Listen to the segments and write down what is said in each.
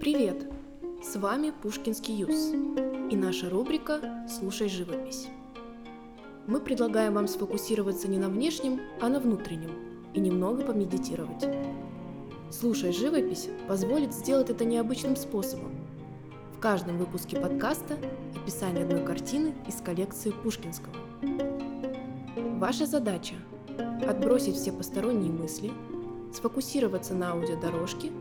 Привет! С вами Пушкинский Юз и наша рубрика «Слушай живопись». Мы предлагаем вам сфокусироваться не на внешнем, а на внутреннем и немного помедитировать. «Слушай живопись» позволит сделать это необычным способом. В каждом выпуске подкаста описание одной картины из коллекции Пушкинского. Ваша задача – отбросить все посторонние мысли, сфокусироваться на аудиодорожке –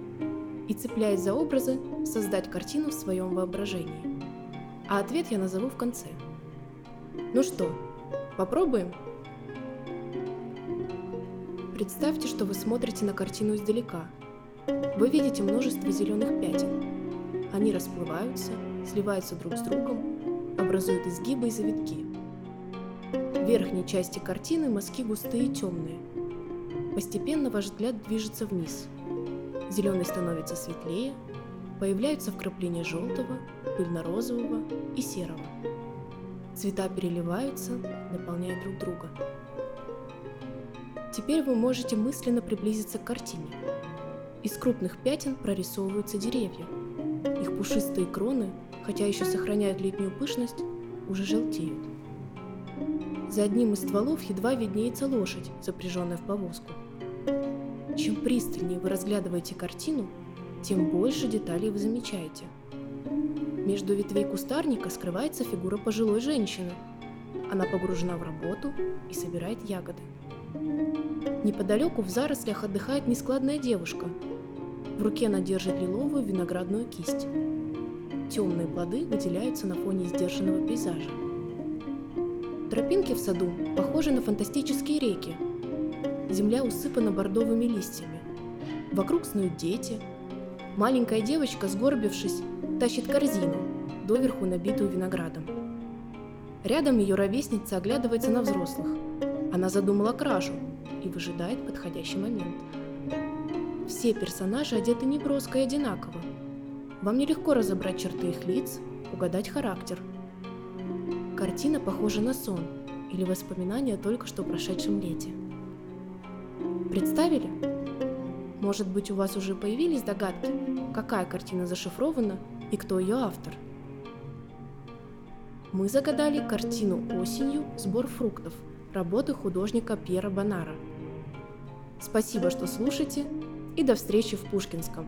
и, цепляясь за образы, создать картину в своем воображении. А ответ я назову в конце. Ну что, попробуем? Представьте, что вы смотрите на картину издалека. Вы видите множество зеленых пятен. Они расплываются, сливаются друг с другом, образуют изгибы и завитки. В верхней части картины мазки густые и темные. Постепенно ваш взгляд движется вниз – Зеленый становится светлее, появляются вкрапления желтого, пыльно-розового и серого. Цвета переливаются, наполняя друг друга. Теперь вы можете мысленно приблизиться к картине. Из крупных пятен прорисовываются деревья. Их пушистые кроны, хотя еще сохраняют летнюю пышность, уже желтеют. За одним из стволов едва виднеется лошадь, запряженная в повозку – чем пристальнее вы разглядываете картину, тем больше деталей вы замечаете. Между ветвей кустарника скрывается фигура пожилой женщины. Она погружена в работу и собирает ягоды. Неподалеку в зарослях отдыхает нескладная девушка. В руке она держит лиловую виноградную кисть. Темные плоды выделяются на фоне сдержанного пейзажа. Тропинки в саду похожи на фантастические реки – Земля усыпана бордовыми листьями. Вокруг снуют дети. Маленькая девочка, сгорбившись, тащит корзину, доверху набитую виноградом. Рядом ее ровесница оглядывается на взрослых. Она задумала кражу и выжидает подходящий момент. Все персонажи одеты неброско и одинаково. Вам нелегко разобрать черты их лиц, угадать характер. Картина похожа на сон или воспоминания о только что прошедшем лете. Представили? Может быть, у вас уже появились догадки, какая картина зашифрована и кто ее автор? Мы загадали картину «Осенью. Сбор фруктов» работы художника Пьера Бонара. Спасибо, что слушаете, и до встречи в Пушкинском.